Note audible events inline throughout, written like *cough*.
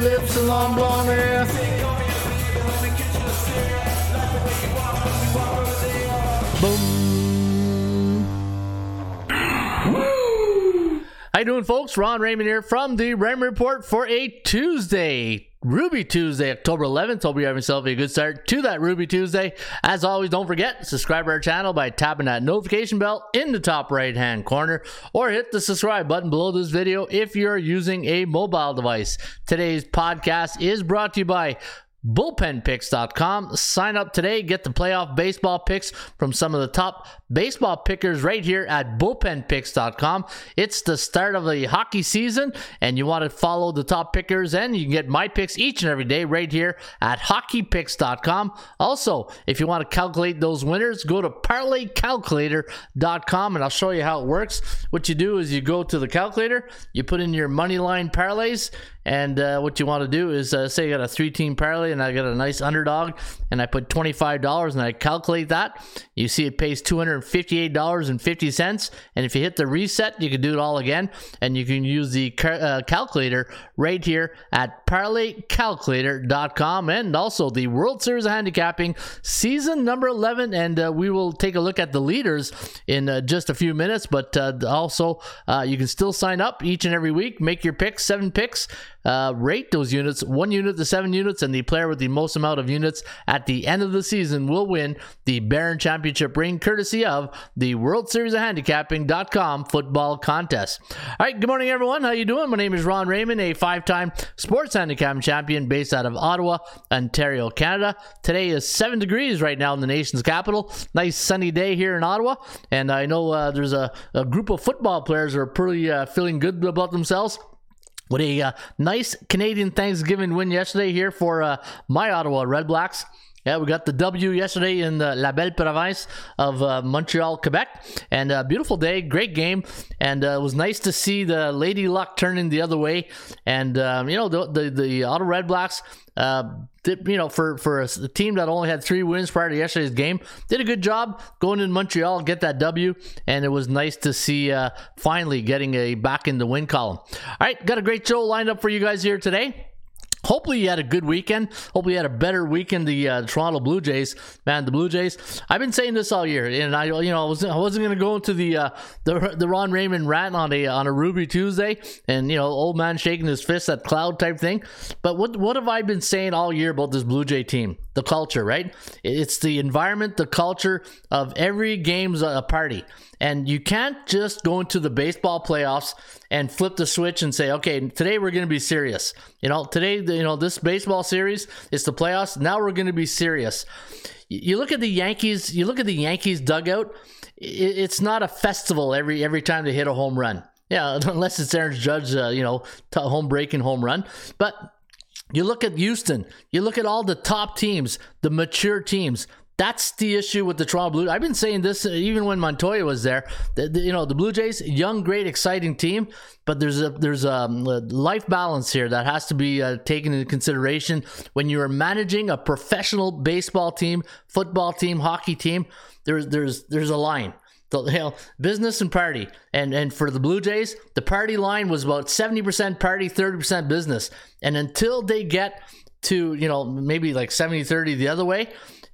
lips and long blonde hair. Boom. How you doing, folks? Ron Raymond here from the Raymond Report for a Tuesday. Ruby Tuesday, October 11th. Hope you're having yourself a good start to that Ruby Tuesday. As always, don't forget, subscribe to our channel by tapping that notification bell in the top right hand corner or hit the subscribe button below this video if you're using a mobile device. Today's podcast is brought to you by bullpenpicks.com. Sign up today, get the playoff baseball picks from some of the top baseball pickers right here at bullpenpicks.com. It's the start of the hockey season, and you want to follow the top pickers, and you can get my picks each and every day right here at hockeypicks.com. Also, if you want to calculate those winners, go to parlaycalculator.com, and I'll show you how it works. What you do is you go to the calculator, you put in your money line parlays, and uh, what you want to do is uh, say you got a three team parlay and I got a nice underdog and I put $25 and I calculate that. You see it pays $258.50. And if you hit the reset, you can do it all again. And you can use the uh, calculator right here at parlaycalculator.com and also the World Series of Handicapping season number 11. And uh, we will take a look at the leaders in uh, just a few minutes. But uh, also, you can still sign up each and every week, make your picks, seven picks uh, rate those units one unit to seven units, and the player with the most amount of units at the end of the season will win the Baron Championship ring, courtesy of the World Series of Handicapping.com football contest. All right, good morning, everyone. How you doing? My name is Ron Raymond, a five-time sports handicapping champion based out of Ottawa, Ontario, Canada. Today is seven degrees right now in the nation's capital. Nice sunny day here in Ottawa, and I know uh, there's a, a, group of football players who are pretty uh, feeling good about themselves with a uh, nice Canadian Thanksgiving win yesterday here for uh, my Ottawa Red Blacks. Yeah, we got the W yesterday in the La Belle Province of uh, Montreal, Quebec, and a beautiful day, great game, and uh, it was nice to see the Lady Luck turning the other way. And um, you know, the the, the Ottawa Red Blacks, uh, you know, for for a, a, team that only had three wins prior to yesterday's game, did a good job going in Montreal, get that W, and it was nice to see uh, finally getting a back in the win column. All right, got a great show lined up for you guys here today. Hopefully you had a good weekend. Hopefully you had a better weekend. The uh, Toronto Blue Jays, man, the Blue Jays. I've been saying this all year, and I, you know, I wasn't, I wasn't going to go into the uh, the the Ron Raymond rant on a on a Ruby Tuesday, and you know, old man shaking his fist at cloud type thing. But what what have I been saying all year about this Blue Jay team? The culture, right? It's the environment, the culture of every game's a party. And you can't just go into the baseball playoffs and flip the switch and say, okay, today we're going to be serious. You know, today, you know, this baseball series is the playoffs. Now we're going to be serious. You look at the Yankees, you look at the Yankees dugout, it's not a festival every every time they hit a home run. Yeah, *laughs* unless it's Aaron Judge, uh, you know, home breaking home run. But you look at Houston, you look at all the top teams, the mature teams. That's the issue with the Toronto Blue. I've been saying this even when Montoyo was there. The, the, you know, the Blue Jays, young, great, exciting team, but there's a there's a, a life balance here that has to be uh, taken into consideration when you are managing a professional baseball team, football team, hockey team. There's there's there's a line. The you know, business and party, and and for the Blue Jays, the party line was about seventy percent party, thirty percent business, and until they get to you know maybe like 70-30 the other way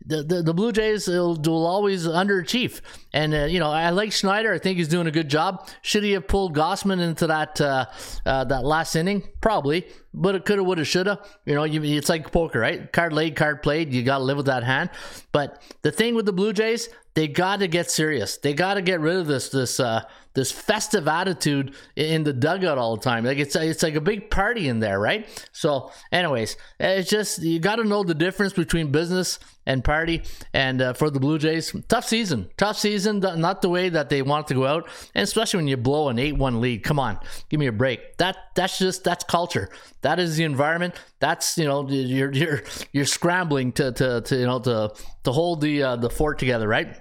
the, the, the Blue Jays will, will always underachieve. And, uh, you know, I like Schneider. I think he's doing a good job. Should he have pulled Gausman into that uh, uh, that last inning? Probably. But it coulda, woulda, shoulda. You know, you, it's like poker, right? Card laid, card played. You got to live with that hand. But the thing with the Blue Jays, they got to get serious. They got to get rid of this this uh, this festive attitude in the dugout all the time. Like it's it's like a big party in there, right? So, anyways, it's just you got to know the difference between business and party. And uh, for the Blue Jays, tough season, tough season. Not the way that they want to go out, and especially when you blow an eight-one lead. Come on, give me a break. That that's just that's culture. That is the environment. That's you know you're you're you're scrambling to to, to you know to to hold the uh, the fort together, right?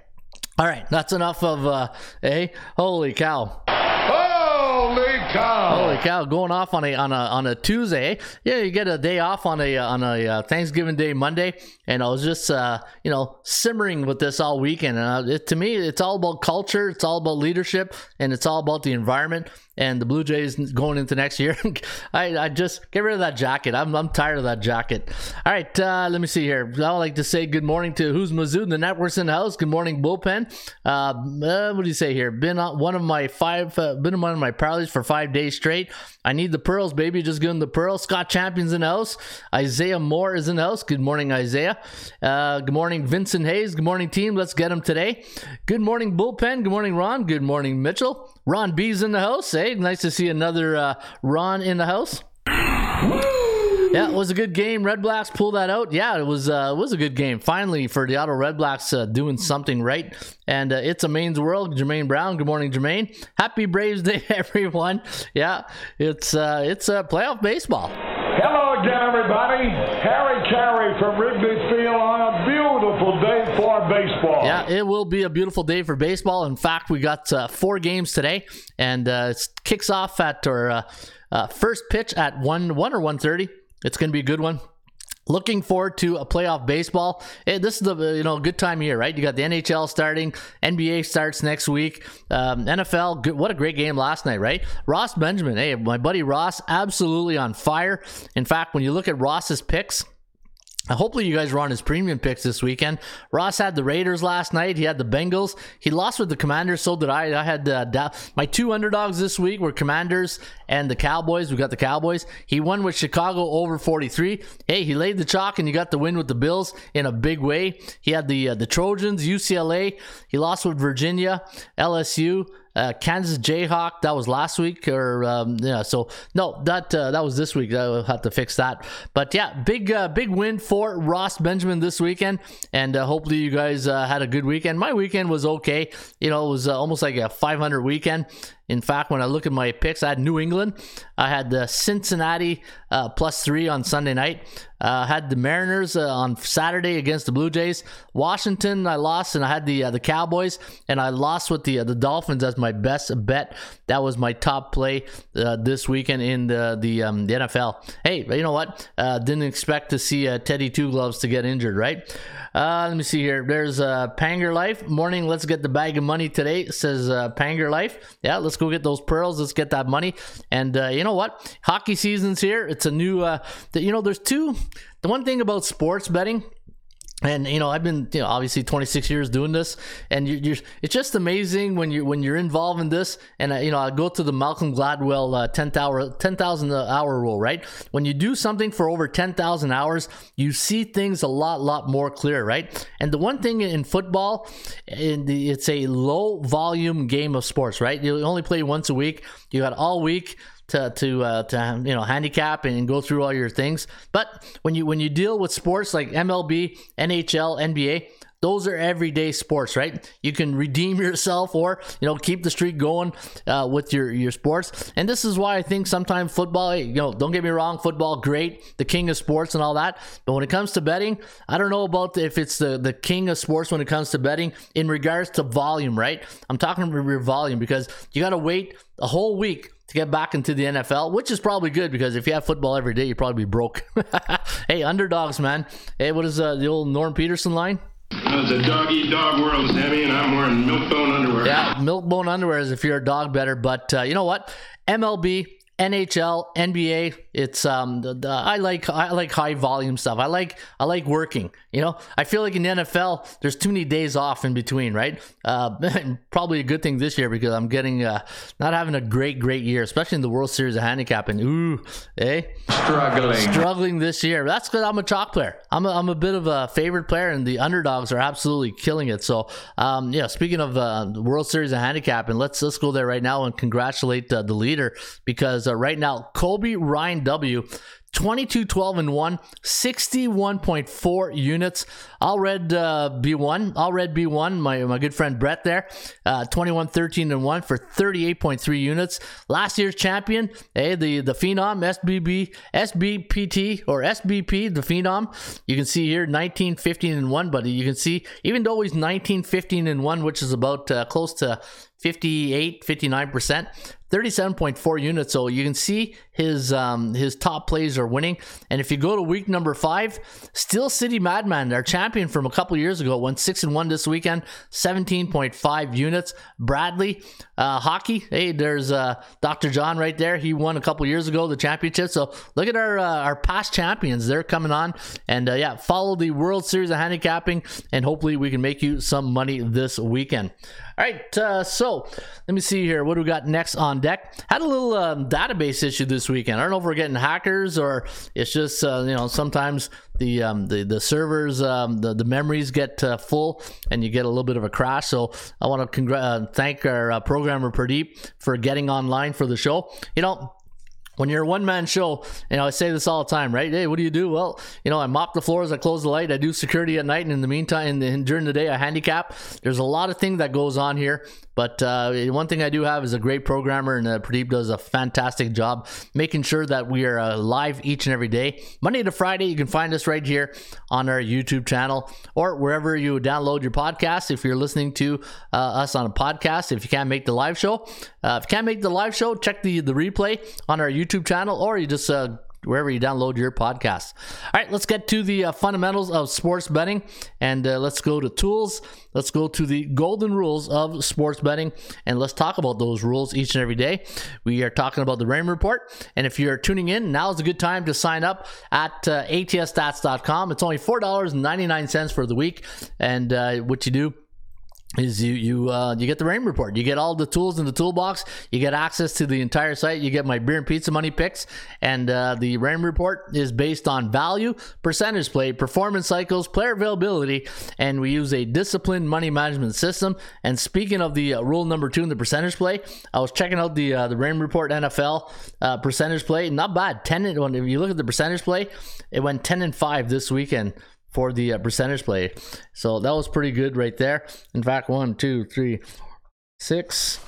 All right, that's enough of uh, hey, holy cow. Holy cow! Holy cow! Going off on a on a on a Tuesday. Yeah, you get a day off on a on a uh, Thanksgiving Day Monday, and I was just uh, you know simmering with this all weekend. And uh, it, to me, it's all about culture, it's all about leadership, and it's all about the environment and the Blue Jays going into next year. *laughs* I, I just get rid of that jacket. I'm, I'm tired of that jacket. All right, uh, let me see here. I would like to say good morning to who's Mizzou, the network's in the house. Good morning, bullpen. Uh, uh, what do you say here? Been on one of my five, been one of my parlays for five days straight. I need the pearls, baby. Just give them the pearls. Scott Champions in the house. Isaiah Moore is in the house. Good morning, Isaiah. Uh, good morning, Vincent Hayes. Good morning, team. Let's get them today. Good morning, bullpen. Good morning, Ron. Good morning, Mitchell. Ron B's in the house. Hey, nice to see another uh, Ron in the house. Yeah, it was a good game. Red Blacks pulled that out. Yeah, it was uh, it was a good game. Finally, for the Ottawa Red Blacks uh, doing something right. And uh, it's a Maine's world. Jermaine Brown. Good morning, Jermaine. Happy Braves Day, *laughs* everyone. Yeah, it's uh, it's uh, playoff baseball. Hello again, everybody. Harry Caray from Wrigley Field on a beautiful day for baseball. Yeah, it will be a beautiful day for baseball. In fact, we got uh, four games today, and uh, it kicks off at our uh, uh, first pitch at one one or one thirty. It's going to be a good one. Looking forward to a playoff baseball. Hey, this is the you know good time here, right? You got the NHL starting, NBA starts next week, um, NFL. Good, what a great game last night, right? Ross Benjamin, hey, my buddy Ross, absolutely on fire. In fact, when you look at Ross's picks, Hopefully, you guys were on his premium picks this weekend. Ross had the Raiders last night. He had the Bengals. He lost with the Commanders. So did I. I had uh, my two underdogs this week were Commanders and the Cowboys. We got the Cowboys. He won with Chicago over 43. Hey, he laid the chalk and he got the win with the Bills in a big way. He had the uh, the Trojans, UCLA. He lost with Virginia, LSU. Uh, Kansas Jayhawk, that was last week, or um, yeah. So no, that uh, that was this week. I'll have to fix that. But yeah, big uh, big win for Ross Benjamin this weekend, and uh, hopefully you guys uh, had a good weekend. My weekend was okay. You know, it was uh, almost like a 500 weekend. In fact, when I look at my picks, I had New England. I had the Cincinnati uh, plus three on Sunday night. Uh, had the Mariners uh, on Saturday against the Blue Jays. Washington, I lost, and I had the uh, the Cowboys, and I lost with the uh, the Dolphins as my best bet. That was my top play uh, this weekend in the the, um, the NFL. Hey, you know what? didn't expect to see Teddy Two Gloves to get injured, right? Let me see here. There's Panger Life. Morning, let's get the bag of money today, says Panger Life. Yeah, let's go get those pearls. Let's get that money. And uh, you know what? Hockey season's here. It's a new, uh, the, you know, there's two. The one thing about sports betting and you know i've been you know obviously 26 years doing this and you, are it's just amazing when you when you're involved in this. And uh, you know i go to the malcolm gladwell uh, 10,000 hour 10,000 hour rule right? When you do something for over 10,000 hours you see things a lot lot more clear right? And the one thing in football in the, it's a low volume game of sports right? You only play once a week. You got all week to to uh, to you know handicap and go through all your things. But when you when you deal with sports like MLB, NHL, NBA, those are everyday sports, right? You can redeem *laughs* yourself or you know keep the streak going uh, with your your sports. And this is why I think sometimes football, you know, don't get me wrong, football great, the king of sports and all that. But when it comes to betting, I don't know about if it's the the king of sports when it comes to betting in regards to volume, right? I'm talking about your volume because you got to wait a whole week get back into the NFL, which is probably good because if you have football every day, you'd probably be broke. *laughs* hey, underdogs, man. Hey, what is uh, the old Norm Peterson line? It's a dog eat dog world, Sammy, and I'm wearing milk bone underwear. Yeah, milk bone underwear is if you're a dog better. But uh, you know what? MLB, NHL, NBA. It's um, the, the, I like I like high volume stuff. I like I like working. You know, I feel like in the NFL, there's too many days off in between, right? Uh, *laughs* probably a good thing this year because I'm getting uh, not having a great great year, especially in the World Series of handicapping. Ooh, eh? Struggling. Struggling this year. That's because I'm a chalk player. I'm a, I'm a bit of a favorite player, and the underdogs are absolutely killing it. So, um, yeah. Speaking of uh, the World Series of handicapping, let's let's go there right now and congratulate uh, the leader because uh, right now. Colby Ryan W 22 12 and 1 61.4 units. All red uh, b1 all red b1 my, my good friend brett there uh, 21 13 and 1 for 38.3 units. Last year's champion hey the the phenom sbb sbpt or sbp the phenom. You can see here 19 15 and 1 but you can see even though he's 19 15 and 1 which is about uh, close to 58 59% 37.4 units. So you can see his um, his top plays are winning. And if you go to week number five Steel City Madman our champion from a couple years ago went 6 and 1 this weekend 17.5 units. Bradley uh, hockey hey there's uh, Dr. John right there. He won a couple years ago the championship. So look at our uh, our past champions. They're coming on. And uh, yeah follow the World Series of handicapping and hopefully we can make you some money this weekend all right, uh, so let me see here. What do we got next on deck? Had a little um, database issue this weekend. I don't know if we're getting hackers or it's just uh, you know sometimes the um, the the servers um, the the memories get uh, full and you get a little bit of a crash. So I want to congr- uh, thank our uh, programmer Pradeep for getting online for the show. You know when you're a one man show, you know, I say this all the time, right? Hey, what do you do? Well, you know, I mop the floors, I close the light, I do security at night, and in the meantime, the, during the day, I handicap. There's a lot of things that goes on here, but uh, one thing I do have is a great programmer, and uh, Pradeep does a fantastic job making sure that we are uh, live each and every day, Monday to Friday. You can find us right here on our YouTube channel or wherever you download your podcast. If you're listening to uh, us on a podcast, if you can't make the live show, uh, if you can't make the live show, check the the replay on our YouTube channel, or you just uh, wherever you download your podcast. All right, let's get to the uh, fundamentals of sports betting and uh, let's go to tools. Let's go to the golden rules of sports betting and let's talk about those rules each and every day. We are talking about the Raymond Report. And if you're tuning in, now is a good time to sign up at uh, atsstats.com. It's only $4.99 for the week. And uh, what you do, is you you uh, you get the raymond report. You get all the tools in the toolbox. You get access to the entire site. You get my beer and pizza money picks, and uh, the raymond report is based on value, percentage play, performance cycles, player availability, and we use a disciplined money management system. And speaking of the uh, rule number two in the percentage play, I was checking out the uh, the raymond report NFL uh, percentage play. Not bad. Ten. If you look at the percentage play, it went ten and five this weekend for the uh, percentage play. So that was pretty good right there. In fact, one, two, three, six,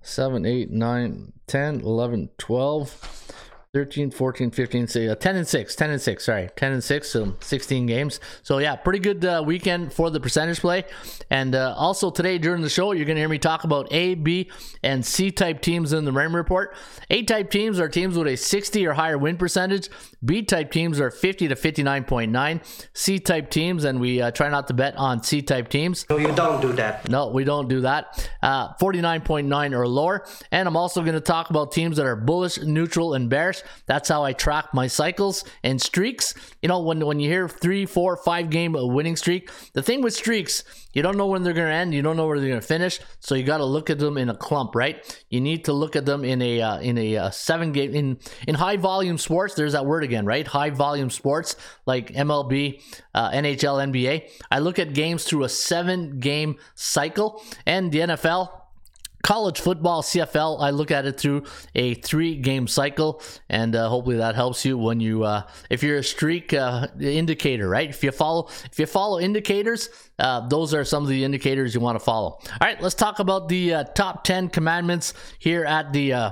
seven, eight, nine, 10, 11, 12. 13, 14, 15, say, uh, 10 and 6, 10 and 6, sorry, 10 and 6, so 16 games. So, yeah, pretty good uh, weekend for the percentage play. And uh, also today during the show, you're going to hear me talk about A, B, and C type teams in the Raymond Report. A type teams are teams with a 60 or higher win percentage. B type teams are 50 to 59.9. C type teams, and we uh, try not to bet on C type teams. No, you don't do that. No, we don't do that. Uh, 49.9 or lower. And I'm also going to talk about teams that are bullish, neutral, and bearish. That's how I track my cycles and streaks. You know, when when you hear three, four, five game winning streak, the thing with streaks, you don't know when they're going to end. You don't know where they're going to finish. So you got to look at them in a clump, right? You need to look at them in a uh, in a uh, seven game in in high volume sports. There's that word again, right? High volume sports like MLB, uh, NHL, NBA. I look at games through a seven game cycle, and the NFL college football CFL I look at it through a three game cycle and uh, hopefully that helps you when you uh, if you're a streak uh, indicator right? If you follow if you follow indicators uh, those are some of the indicators you want to follow. All right let's talk about the uh, top 10 commandments here at the uh,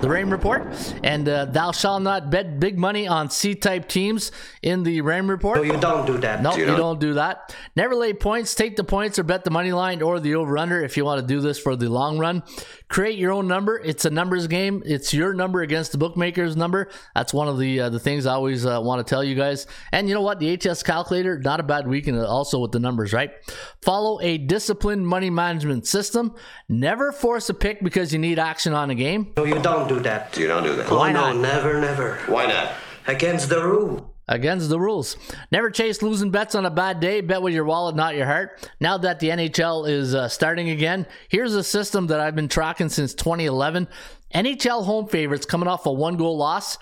the Raymond Report. And uh, thou shalt not bet big money on C-type teams in the Raymond Report. No, you don't do that. No, you you, not? don't do that. Never lay points. Take the points or bet the money line or the over under if you want to do this for the long run. Create your own number. It's a numbers game. It's your number against the bookmaker's number. That's one of the uh, the things I always uh, want to tell you guys. And you know what? The ATS calculator, not a bad weekend also with the numbers, right? Follow a disciplined money management system. Never force a pick because you need action on a game. No, you don't do that. You don't do that. Oh, Why no, not? never, never. Why not? Against the rule. Against the rules. Never chase losing bets on a bad day. Bet with your wallet, not your heart. Now that the NHL is uh, starting again, here's a system that I've been tracking since 2011. NHL home favorites coming off a one goal loss.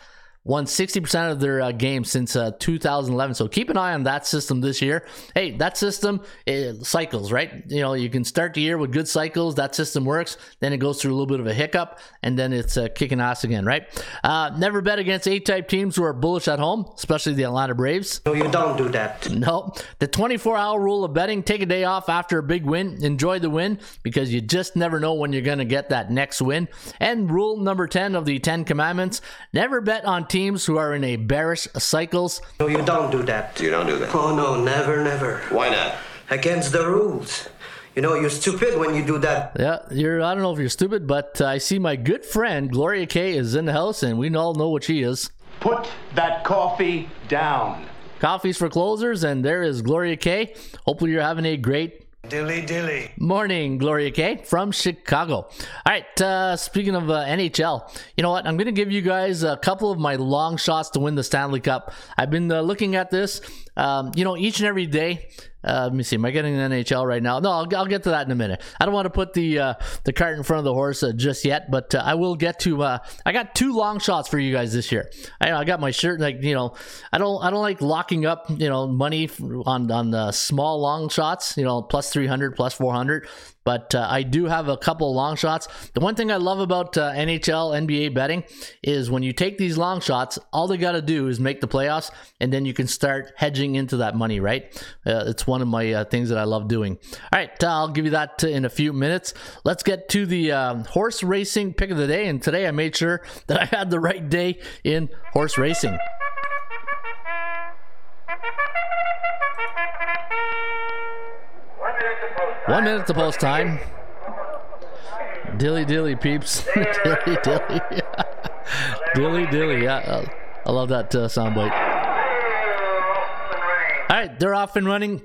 Won 60% of their uh, games since uh, 2011. So keep an eye on that system this year. Hey, that system it cycles, right? You know, you can start the year with good cycles. That system works. Then it goes through a little bit of a hiccup, and then it's uh, kicking ass again, right? Uh, never bet against A-type teams who are bullish at home, especially the Atlanta Braves. No, you don't do that. No, the 24 hour rule of betting take a day off after a big win. Enjoy the win because you just never know when you're going to get that next win. And rule number 10 of the 10 commandments never bet on teams who are in a bearish cycles. No, you don't do that. You don't do that. Oh, no, never, never. Why not? Against the rules. You know, you're stupid when you do that. Yeah, you're. I don't know if you're stupid, but uh, I see my good friend Gloria K is in the house, and we all know what she is. Put that coffee down. Coffees for closers, and there is Gloria K. Hopefully, you're having a great Dilly dilly. Morning, Gloria K from Chicago. All right, uh, speaking of uh, NHL, you know what? I'm going to give you guys a couple of my long shots to win the Stanley Cup. I've been uh, looking at this, um, you know, each and every day. Uh, let me see. Am I getting an NHL right now? No, I'll, I'll get to that in a minute. I don't want to put the uh, the cart in front of the horse uh, just yet, but uh, I will get to. Uh, I got two long shots for you guys this year. I, I got my shirt like you know. I don't I don't like locking up you know money on on the small long shots. You know, plus three hundred, plus four hundred. But uh, I do have a couple long shots. The one thing I love about uh, NHL, NBA betting is when you take these long shots, all they got to do is make the playoffs, and then you can start hedging into that money, right? Uh, it's one of my uh, things that I love doing. All right, I'll give you that in a few minutes. Let's get to the um, horse racing pick of the day. And today I made sure that I had the right day in horse racing. One minute to post time. Dilly dilly peeps. *laughs* dilly dilly. *laughs* dilly dilly. Yeah, uh, I love that uh, soundbite. All right, they're off and running.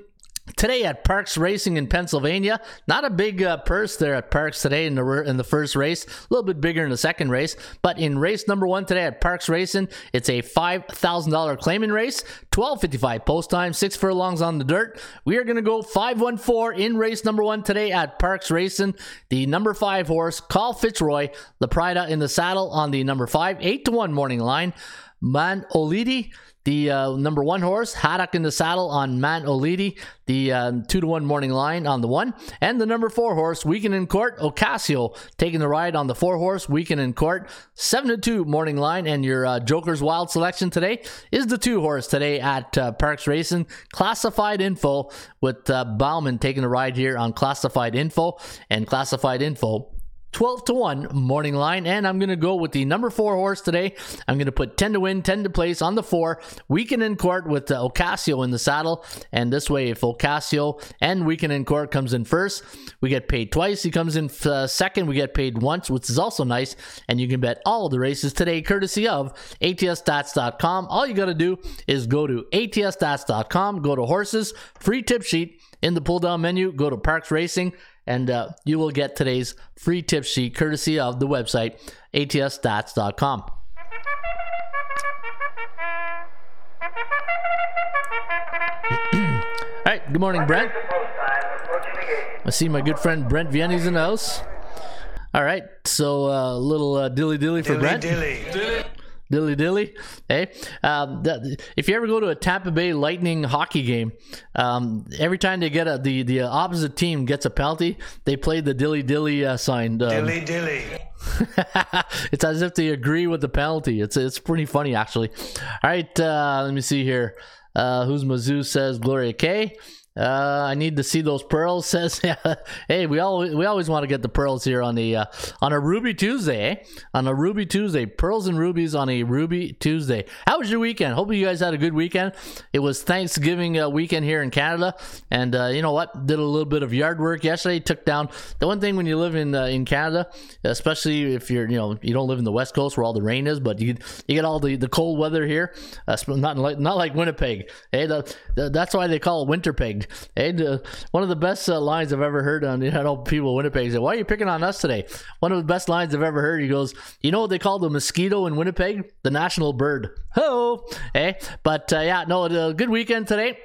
Today at Parx Racing in Pennsylvania, not a big uh, purse there at Parx today in the in the first race. A little bit bigger in the second race, but in race number one today at Parx Racing, it's a five thousand dollar claiming race. Twelve fifty five post time, six furlongs on the dirt. We are going to go five one four in race number one today at Parx Racing. The number five horse, Carl Fitzroy, the Prida in the saddle on the number five, eight to one morning line. Man Olidi, the uh, number one horse, Haddock in the saddle on Man Olidi, the uh, two to one morning line on the one, and the number four horse, Weekend in Court, Ocasio, taking the ride on the four horse, Weekend in Court, seven to two morning line, and your uh, Joker's Wild selection today is the two horse today at uh, Parx Racing. Classified info with uh, Bauman taking the ride here on Classified info. And Classified info 12 to 1 morning line. And i'm going to go with the number 4 horse today. I'm going to put 10 to win 10 to place on the 4 weekend in court with uh, ocasio in the saddle. And this way if ocasio and weekend in court comes in first we get paid twice. He comes in uh, second we get paid once which is also nice. And you can bet all the races today courtesy of atsstats.com all you got to do is go to atsstats.com go to horses free tip sheet in the pull down menu go to parx racing and uh, you will get today's free tip sheet courtesy of the website atsstats.com. *clears throat* All right, good morning, Brent. I see my good friend Brent Vienni's in the house. All right, so a uh, little uh, dilly dilly for Brent. Dilly. Dilly dilly. Dilly. Hey, um, that, if you ever go to a Tampa Bay Lightning hockey game, um, every time they get a the the opposite team gets a penalty, they play the dilly dilly uh, sign. Um, Dilly dilly. *laughs* it's as if they agree with the penalty. It's it's pretty funny actually. All right, uh, let me see here. Uh, who's Mizzou says Gloria K. Uh, I need to see those pearls. *laughs* Says, hey, we always we always want to get the pearls here on the uh, on a Ruby Tuesday. Eh? On a Ruby Tuesday, pearls and rubies on a Ruby Tuesday. How was your weekend? Hope you guys had a good weekend. It was Thanksgiving uh, weekend here in Canada, and uh, you know what? Did a little bit of yard work yesterday. Took down the one thing when you live in uh, in Canada, especially if you're you know you don't live in the West Coast where all the rain is, but you you get all the, the cold weather here. Uh, not like not like Winnipeg. Hey, the, the, that's why they call it Hey, the, one of the best uh, lines I've ever heard on, you know, people Winnipeg say, Why are you picking on us today? One of the best lines I've ever heard. He goes, You know what they call the mosquito in Winnipeg? The national bird. Oh, Hey, but uh, yeah, no, a good weekend today.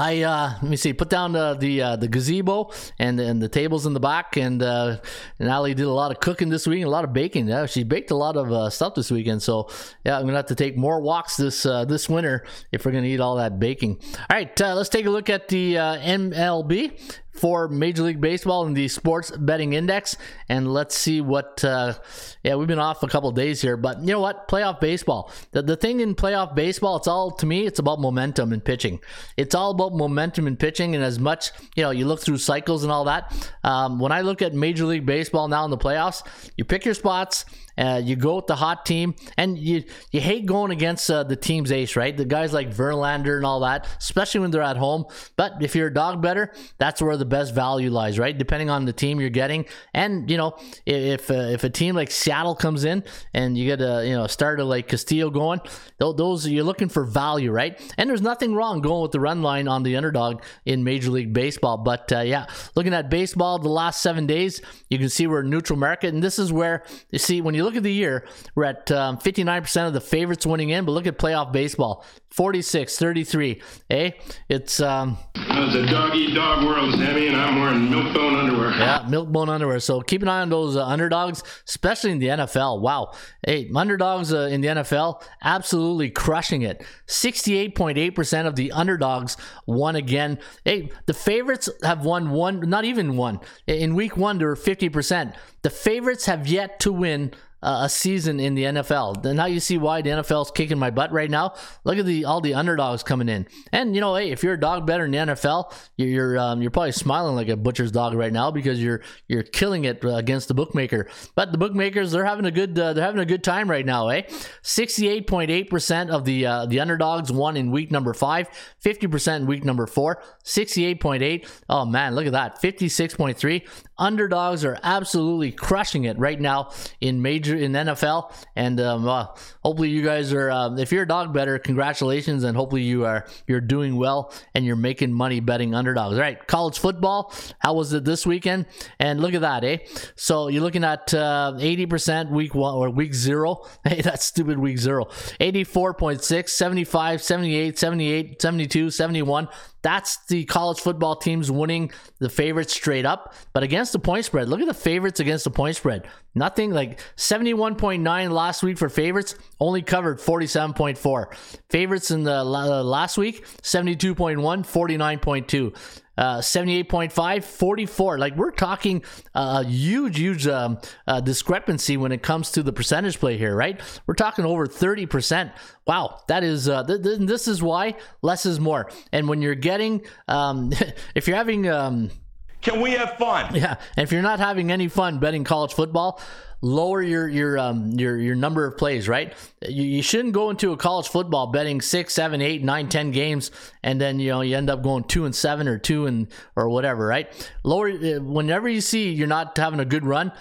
I uh, let me see. Put down the the, uh, the gazebo and and the tables in the back, and uh, and Ali did a lot of cooking this week, a lot of baking. Yeah, she baked a lot of uh, stuff this weekend. So yeah, I'm gonna have to take more walks this uh, this winter if we're gonna eat all that baking. All right, uh, let's take a look at the uh, MLB for Major League Baseball in the Sports Betting Index, and let's see what. Uh, yeah, we've been off a couple days here, but you know what? Playoff baseball. The the thing in playoff baseball, it's all to me. It's about momentum and pitching. It's all about momentum and pitching, and as much you know, you look through cycles and all that. Um, when I look at Major League Baseball now in the playoffs, you pick your spots. Uh, you go with the hot team, and you you hate going against uh, the team's ace, right? The guys like Verlander and all that, especially when they're at home. But if you're a dog better, that's where the best value lies, right? Depending on the team you're getting, and you know if uh, if a team like Seattle comes in and you get a you know a starter like Castillo going, those you're looking for value, right? And there's nothing wrong going with the run line on the underdog in Major League Baseball. But uh, yeah, looking at baseball the last seven days, you can see we're neutral market, and this is where you see when you look look at the year, we're at um, 59% of the favorites winning in, but look at playoff baseball 46 33. Eh? It's. Um, it's a dog eat dog world, Sammy, and I'm wearing milk-bone underwear. Yeah, milk-bone underwear. So keep an eye on those uh, underdogs, especially in the NFL. Wow. Hey, underdogs uh, in the NFL, absolutely crushing it. 68.8% of the underdogs won again. Hey, the favorites have won one, not even one. In week one, they were 50%. The favorites have yet to win uh, a season in the NFL. And now you see why the NFL is kicking my butt right now. Look at the all the underdogs coming in. And you know, hey, if you're a dog better in the NFL, you're you're, um, you're probably smiling like a butcher's dog right now because you're you're killing it uh, against the bookmaker. But the bookmakers they're having a good uh, they're having a good time right now, eh? 68.8% of the uh, the underdogs won in week number 5, 50% in week number 4, 68.8. Oh man, look at that. 56.3. Underdogs are absolutely crushing it right now in major in NFL, and um, uh, hopefully you guys are. Uh, if you're a dog better, congratulations, and hopefully you are you're doing well and you're making money betting underdogs. All right, college football. How was it this weekend? And look at that, eh? So you're looking at uh, 80% week one or week zero. *laughs* Hey, that's stupid week zero. 84.6, 75, 78, 78, 72, 71. That's the college football teams winning the favorites straight up. But against the point spread, look at the favorites against the point spread. Nothing like 71.9 last week for favorites, only covered 47.4. Favorites in the uh, last week, 72.1, 49.2 uh, 78.5, 44. Like we're talking a huge, huge um, uh, discrepancy when it comes to the percentage play here, right? We're talking over 30%. Wow, that is, uh, th- th- this is why less is more. And when you're getting, um, *laughs* if you're having, um, can we have fun? *laughs* Yeah, and if you're not having any fun betting college football, lower your your um your your number of plays, right? You, you shouldn't go into a college football betting six, seven, eight, nine, ten games, and then you know you end up going two and seven or two and or whatever, right? Lower uh, whenever you see you're not having a good run.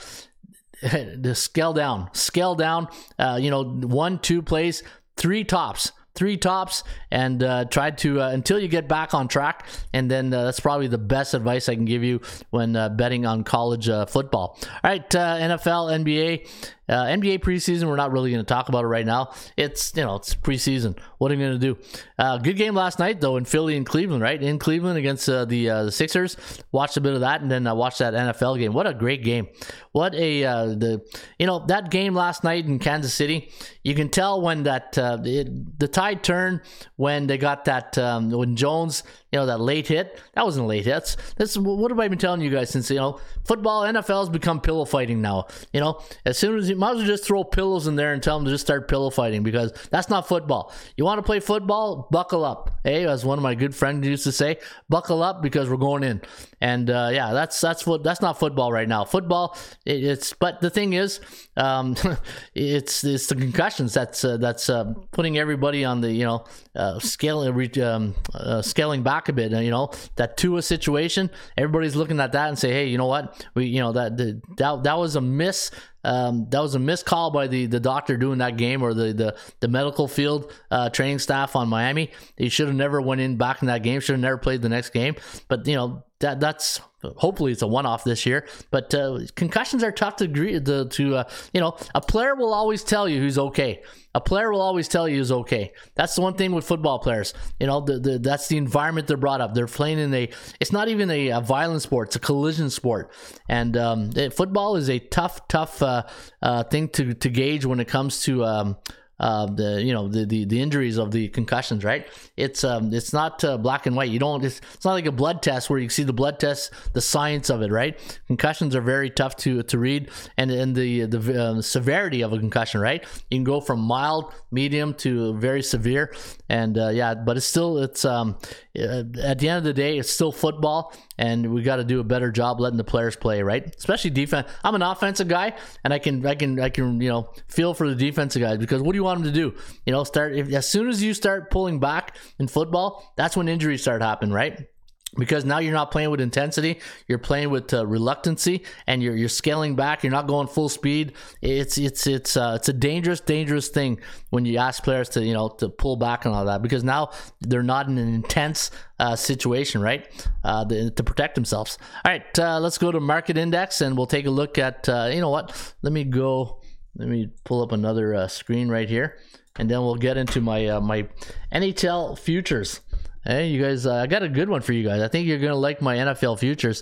*laughs* scale down, scale down. Uh, you know, one, two plays, three tops three tops and uh, try to uh, until you get back on track. And then uh, that's probably the best advice I can give you when uh, betting on college uh, football. All right, uh, NFL, NBA. Uh, NBA preseason, we're not really going to talk about it right now. It's you know it's preseason. What are you going to do? Uh, good game last night though in Philly and Cleveland, right? In Cleveland against uh, the uh, the Sixers. Watched a bit of that and then I watched that NFL game. What a great game! What a uh, the you know that game last night in Kansas City. You can tell when that uh, it, the tide turned when they got that um, when Jones you know that late hit that wasn't late hits. that's what have i been telling you guys since you know football nfl has become pillow fighting now you know as soon as you might as well just throw pillows in there and tell them to just start pillow fighting because that's not football. You want to play football? Buckle up. Hey, as one of my good friends used to say, buckle up because we're going in. And uh, yeah, that's that's what that's not football right now. Football, it, it's but the thing is, um, *laughs* it's it's the concussions that's uh, that's uh, putting everybody on the you know uh, scaling um, uh, scaling back a bit. You know that Tua situation, everybody's looking at that and say, hey, you know what, we you know that the, that that was a miss um, that was a missed call by the, the doctor doing that game or the the, the medical field uh, training staff on Miami. He should have never went in back in that game. Should have never played the next game. But you know that that's hopefully it's a one off this year. But uh, concussions are tough to agree to, to uh, you know a player will always tell you who's okay. A player will always tell you who's okay. That's the one thing with football players. You know the, the that's the environment they're brought up. They're playing in a it's not even a, a violent sport. It's a collision sport. And um, it, football is a tough tough uh, uh, thing to to gauge when it comes to. Um, uh, the you know the, the the injuries of the concussions, right? It's um it's not uh, black and white. You don't. It's, it's not like a blood test where you see the blood test, the science of it, right? Concussions are very tough to to read, and and the the uh, severity of a concussion, right? You can go from mild, medium to very severe, and uh, yeah, but it's still it's um uh, at the end of the day, it's still football, and we got to do a better job letting the players play, right? Especially defense. I'm an offensive guy, and I can I can I can you know feel for the defensive guys because what do you want them to do? You know, start if, as soon as you start pulling back in football, that's when injuries start happening, right? Because now you're not playing with intensity you're playing with uh, reluctancy and you're you're scaling back you're not going full speed. It's it's it's uh, it's a dangerous dangerous thing when you ask players to you know to pull back and all that because now they're not in an intense uh, situation right? Uh, the, to protect themselves. All right uh, let's go to market index and we'll take a look at uh, you know what? Let me go let me pull up another screen right here and then we'll get into my my NHL futures Hey, you guys, uh, I got a good one for you guys. I think you're going to like my NFL futures.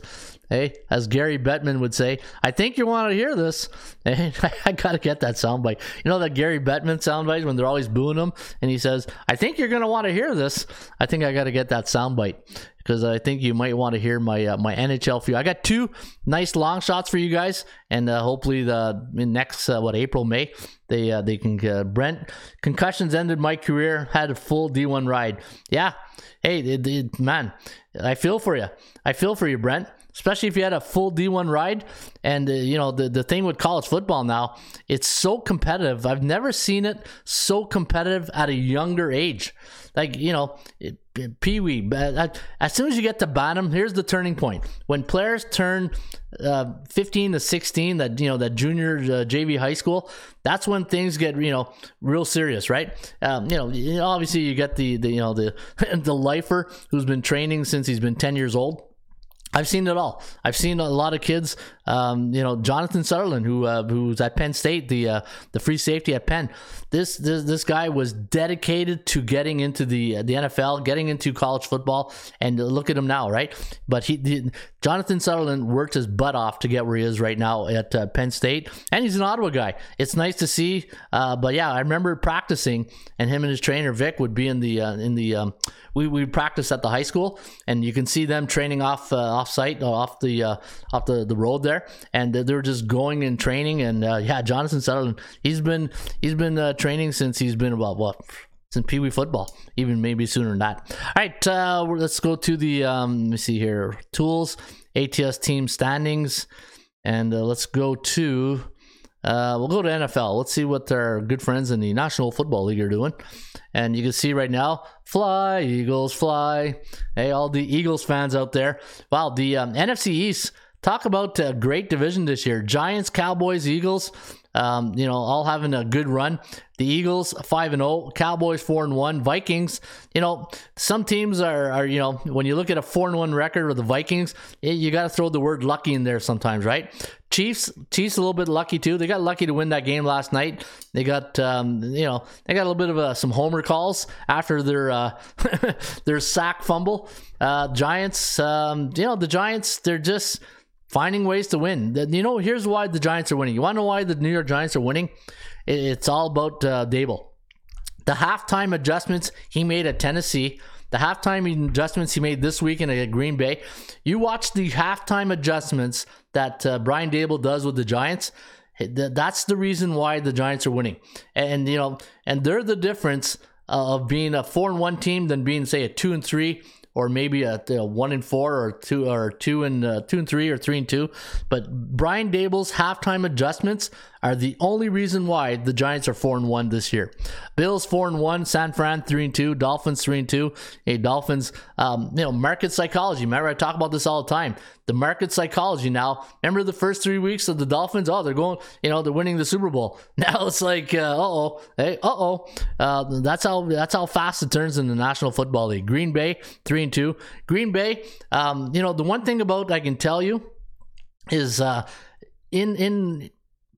Hey, as Gary Bettman would say, I think you want to hear this. *laughs* Hey, I got to get that soundbite. You know that Gary Bettman soundbite when they're always booing him? And he says, I think you're going to want to hear this. I think I got to get that soundbite because I think you might want to hear my uh, my NHL view. I got two nice long shots for you guys, and uh, hopefully the next uh, what April May they uh, they can uh, Brent concussions ended my career had a full D1 ride. Yeah, hey man, I feel for you. I feel for you, Brent especially if you had a full D1 ride. And uh, you know the the thing with college football now, it's so competitive. I've never seen it so competitive at a younger age. Like you know, Pee Wee. As soon as you get to bottom, here's the turning point. When players turn uh, 15 to 16, that you know that junior uh, JV high school, that's when things get you know real serious, right? Um, you know, obviously you get the, the you know the *laughs* the lifer who's been training since he's been 10 years old I've seen it all. I've seen a lot of kids. Um, you know, Jonathan Sutherland, who uh, who's at Penn State, the uh, the free safety at Penn. This this this guy was dedicated to getting into the the NFL, getting into college football, and look at him now, right? But he, he Jonathan Sutherland worked his butt off to get where he is right now at uh, Penn State, and he's an Ottawa guy. It's nice to see. Uh, but yeah, I remember practicing, and him and his trainer Vic would be in the uh, in the um, we we practice at the high school, and you can see them training off uh, off site, uh, off the uh, off the, the road there, and they're just going and training. And uh, yeah, Jonathan Sutherland, he's been he's been uh, training since he's been about what since Pee Wee football, even maybe sooner than that. All right, uh, let's go to the um, let me see here tools ATS team standings, and uh, let's go to. Uh, we'll go to NFL. Let's see what our good friends in the National Football League are doing. And you can see right now, fly, Eagles, fly. Hey, all the Eagles fans out there. Wow, the um, NFC East, talk about a great division this year. Giants, Cowboys, Eagles. Um, you know, all having a good run. The Eagles five and zero, oh, Cowboys four and one, Vikings. You know, some teams are, are you know when you look at a four and one record with the Vikings, it, you got to throw the word lucky in there sometimes, right? Chiefs, Chiefs a little bit lucky too. They got lucky to win that game last night. They got um, you know they got a little bit of a, some homer calls after their uh, *laughs* their sack fumble. Uh, Giants, um, you know the Giants, they're just finding ways to win. You know, here's why the Giants are winning. You want to know why the New York Giants are winning? It's all about uh, Daboll. The halftime adjustments he made at Tennessee, the halftime adjustments he made this week in Green Bay. You watch the halftime adjustments that uh, Brian Daboll does with the Giants. That's the reason why the Giants are winning, and you know, and they're the difference uh, of being a four and one team than being say a two and three or maybe a, a one and four or two or two and uh, two and three or three and two. But Brian Daboll's halftime adjustments are the only reason why the Giants are four and one this year. Bills four and one, San Fran three and two, Dolphins three and two. Hey, Dolphins, um, you know, market psychology. Remember, I talk about this all the time. The market psychology. Now, remember the first three weeks of the Dolphins? Oh, they're going, you know, they're winning the Super Bowl. *laughs* Now it's like, uh oh, hey, uh oh. Uh, that's how that's how fast it turns in the National Football League. Green Bay three and two. Green Bay, um, you know, the one thing about I can tell you is uh, in in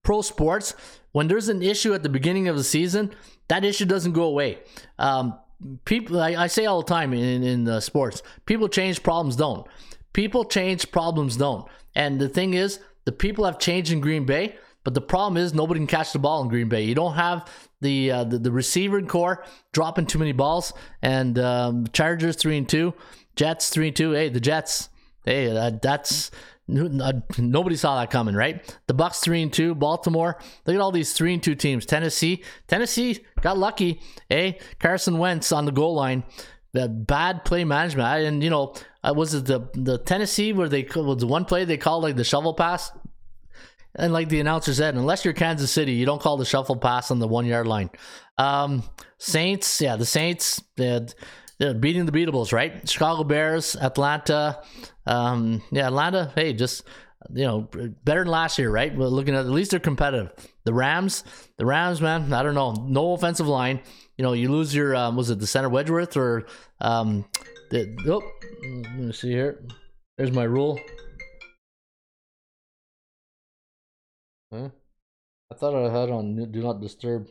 pro sports when there's an issue at the beginning of the season, that issue doesn't go away. Um, people, I, I say all the time in in uh, sports, people change, problems don't. People change, problems don't. And the thing is, the people have changed in Green Bay. But the problem is nobody can catch the ball in Green Bay. You don't have the uh, the, the receiver core dropping too many balls. And um, Chargers three and two, Jets three and two. Hey, the Jets. Hey, uh, that's nobody saw that coming, right? The Bucks three and two, Baltimore. Look at all these three and two teams. Tennessee, Tennessee got lucky. Hey, Carson Wentz on the goal line. The bad play management, and you know, uh, was it the the Tennessee where they was the one play they called like the shovel pass? And like the announcer said, unless you're Kansas City, you don't call the shovel pass on the one yard line. Um, Saints, yeah, the Saints, they're, they're beating the beatables, right? Chicago Bears, Atlanta, um, yeah, Atlanta. Hey, just you know, better than last year, right? We're looking at at least they're competitive. The Rams, the Rams, man, I don't know, no offensive line. You know, you lose your um, was it the center Wedgeworth or um, the oh, let me see here. There's my rule. Huh? I thought I had on do not disturb.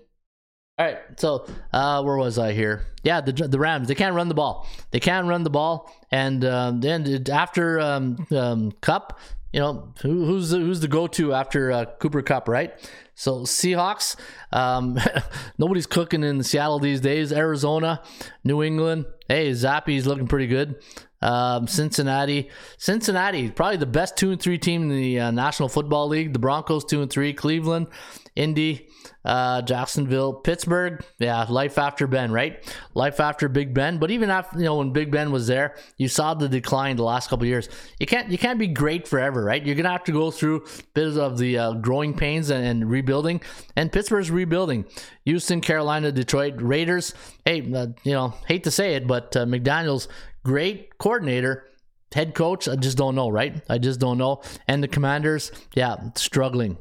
All right, so uh, where was I here? Yeah, the the Rams. They can't run the ball. They can't run the ball, and um, then after um, um, Kupp, you know who, who's the, who's the go to after uh, Cooper Kupp, right? So Seahawks. Um, *laughs* nobody's cooking in Seattle these days. Arizona, New England. Hey, Zappe's looking pretty good. Um, Cincinnati, Cincinnati, probably the best two and three team in the uh, National Football League. The Broncos two and three. Cleveland, Indy, uh, Jacksonville, Pittsburgh. Yeah, life after Ben, right? Life after Big Ben. But even after you know when Big Ben was there, you saw the decline the last couple years. You can't you can't be great forever, right? You're gonna have to go through bits of the uh, growing pains and, and rebuilding. And Pittsburgh's rebuilding. Houston, Carolina, Detroit, Raiders. Hey, uh, you know, hate to say it, but uh, McDaniel's great coordinator. Head coach, I just don't know, right? I just don't know. And the Commanders, yeah, struggling.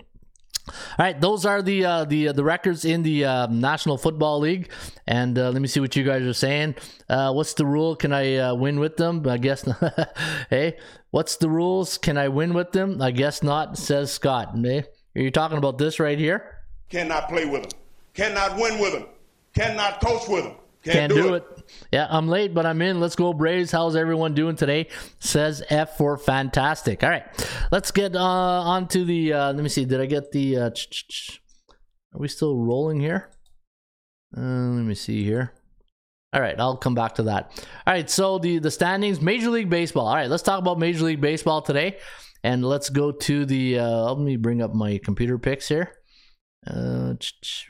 All right, those are the uh, the the records in the uh, National Football League, and uh, let me see what you guys are saying. Uh, what's the rule? Can I uh, win with them? I guess. *laughs* hey, what's the rules? Can I win with them? I guess not. Says Scott. Hey, are you talking about this right here? Cannot play with them. Cannot win with them. Cannot coach with them. Can't, do, it. Yeah, I'm late, but I'm in. Let's go Braves. How's everyone doing today? Says F for fantastic. All right, let's get uh, on to the. Uh, let me see. Did I get the? Uh, are we still rolling here? Uh, let me see here. All right, I'll come back to that. All right, so the the standings, Major League Baseball. All right, let's talk about Major League Baseball today, and let's go to the. Uh, let me bring up my computer picks here. Uh,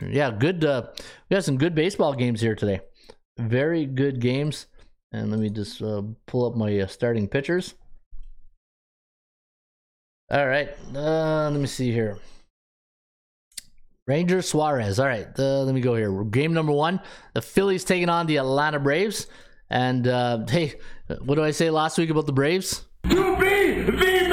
yeah, good. Uh, we got some good baseball games here today. Very good games. And let me just uh, pull up my uh, starting pitchers. All right, uh, let me see here. Ranger Suarez. All right, uh, let me go here. Game number one: the Phillies taking on the Atlanta Braves. And uh, hey, what do I say last week about the Braves? To be the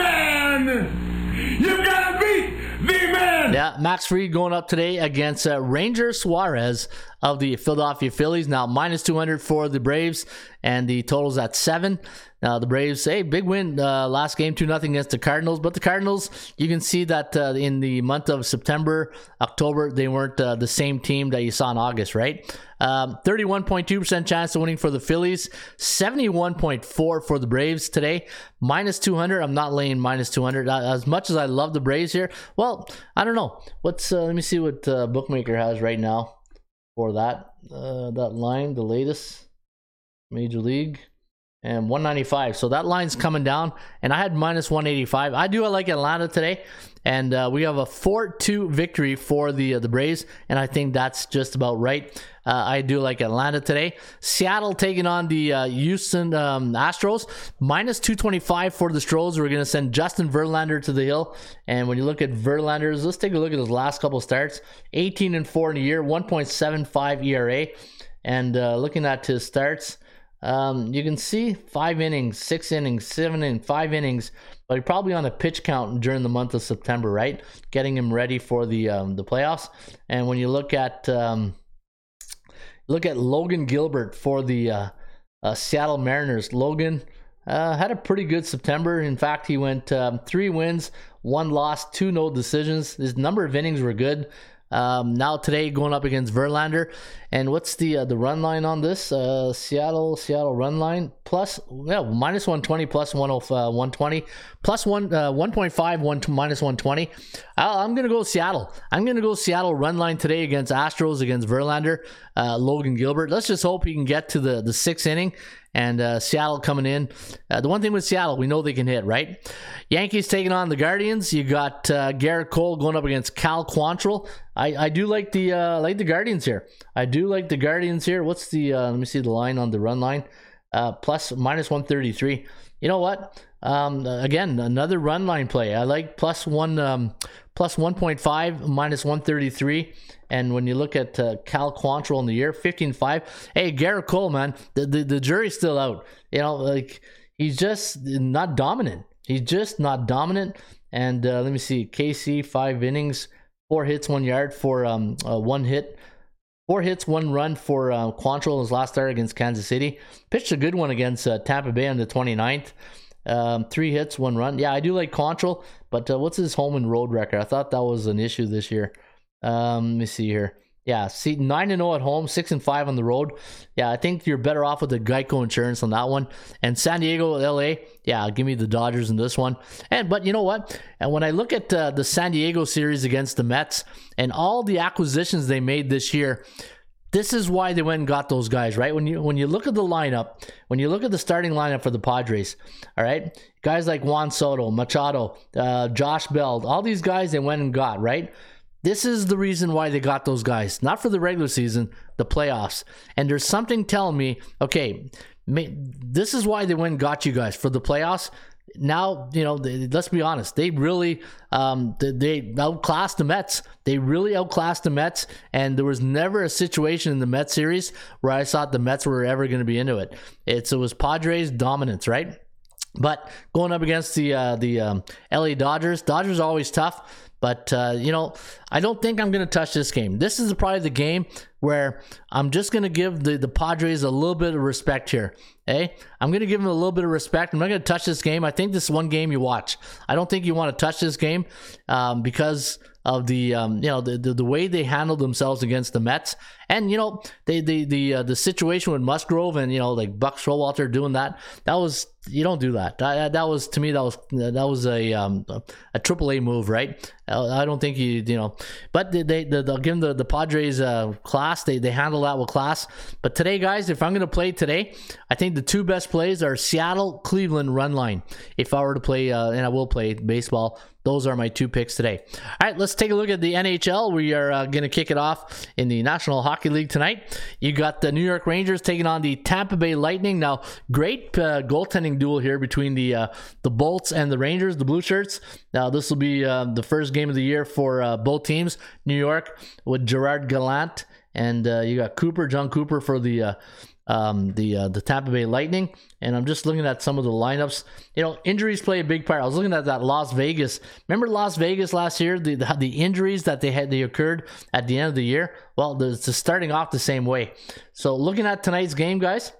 Max Fried going up today against uh, Ranger Suarez of the Philadelphia Phillies. Now minus 200 for the Braves, and the total's at seven. Now the Braves, hey, big win uh, last game, two nothing against the Cardinals. But the Cardinals, you can see that uh, in the month of September, October, they weren't uh, the same team that you saw in August, right? Um, 31.2% chance of winning for the Phillies, 71.4 for the Braves today, minus 200. I'm not laying minus 200. Uh, As much as I love the Braves here, well, I don't know. What's uh, let me see what uh, bookmaker has right now for that uh, that line, the latest Major League. And 195. So that line's coming down, and I had minus 185. I do like Atlanta today, and uh, we have a 4-2 victory for the uh, the Braves, and I think that's just about right. Uh, I do like Atlanta today. Seattle taking on the uh, Houston um, Astros, minus 225 for the Stros. We're going to send Justin Verlander to the hill, and when you look at Verlander's, let's take a look at his last couple starts: 18 and 4 in a year, 1.75 ERA, and uh, looking at his starts. Um, you can see five innings, six innings, seven innings, five innings, but probably on a pitch count during the month of September, right? Getting him ready for the um, the playoffs. And when you look at um, look at Logan Gilbert for the uh, uh, Seattle Mariners, Logan uh, had a pretty good September. In fact, he went um, three wins, one loss, two no decisions. His number of innings were good. Um, now today going up against Verlander, and what's the uh, the run line on this? Uh, Seattle Seattle run line plus yeah minus one twenty plus one uh, one twenty plus one uh, one point five one minus one twenty. I'm gonna go Seattle. I'm gonna go Seattle run line today against Astros against Verlander, uh, Logan Gilbert. Let's just hope he can get to the the sixth inning and uh, Seattle coming in. Uh, the one thing with Seattle, we know they can hit, right? Yankees taking on the Guardians. You got uh, Gerrit Cole going up against Cal Quantrill. I, I do like the uh, like the Guardians here. I do like the Guardians here. What's the uh, let me see the line on the run line? Uh, plus minus one thirty three. You know what? Um, again, another run line play. I like plus one um, plus one point five minus one thirty three. And when you look at uh, Cal Quantrill in the year, 15-5. Hey, Gerrit Cole, man, the, the, the jury's still out. You know, like he's just not dominant. He's just not dominant. And uh, let me see, KC five innings, four hits, one yard for um, uh, one hit. Four hits, one run for uh, Quantrill in his last start against Kansas City. Pitched a good one against uh, Tampa Bay on the 29th. Um, three hits, one run. Yeah, I do like Quantrill, but uh, what's his home and road record? I thought that was an issue this year. Um, let me see here. Yeah, see, nine and zero at home, six and five on the road. Yeah, I think you're better off with the Geico insurance on that one. And San Diego, LA, yeah, give me the Dodgers in this one. And but you know what? And when I look at uh, the San Diego series against the Mets and all the acquisitions they made this year, this is why they went and got those guys, right? When you when you look at the lineup, when you look at the starting lineup for the Padres, all right, guys like Juan Soto, Machado, uh, Josh Bell, all these guys they went and got, right? This is the reason why they got those guys, not for the regular season, the playoffs. And there's something telling me, okay, this is why they went and got you guys for the playoffs. Now, you know, they, let's be honest, they really um, they, they outclassed the Mets. They really outclassed the Mets, and there was never a situation in the Mets series where I thought the Mets were ever going to be into it. It's, it was Padres dominance, right? But going up against the uh, the um, LA Dodgers, Dodgers are always tough. But uh, you know, I don't think I'm going to touch this game. This is probably the game where I'm just going to give the, the Padres a little bit of respect here. Hey, eh? I'm going to give them a little bit of respect. I'm not going to touch this game. I think this is one game you watch. I don't think you want to touch this game um, because of the um, you know the, the, the way they handled themselves against the Mets, and you know they the the uh, the situation with Musgrove and you know like Buck Showalter doing that. That was you don't do that. That, that was to me that was that was a um, a triple A move, right? I don't think you you know, but they they they'll give the the Padres uh, class. They they handle that with class. But today, guys, if I'm going to play today, I think the two best plays are Seattle Cleveland run line. If I were to play, uh, and I will play baseball, those are my two picks today. All right, let's take a look at the NHL. We are uh, going to kick it off in the National Hockey League tonight. You got the New York Rangers taking on the Tampa Bay Lightning. Now, great uh, goaltending duel here between the uh, the Bolts and the Rangers, the Blue Shirts. Now, this will be uh, the first game of the year for uh, both teams. New York with Gerard Gallant, and uh, you got Cooper, Jon Cooper for the um, the uh, the Tampa Bay Lightning, and I'm just looking at some of the lineups. You know, injuries play a big part. I was looking at that Las Vegas. Remember Las Vegas last year? The the, the injuries that they had they occurred at the end of the year. Well, it's starting off the same way. So looking at tonight's game, guys.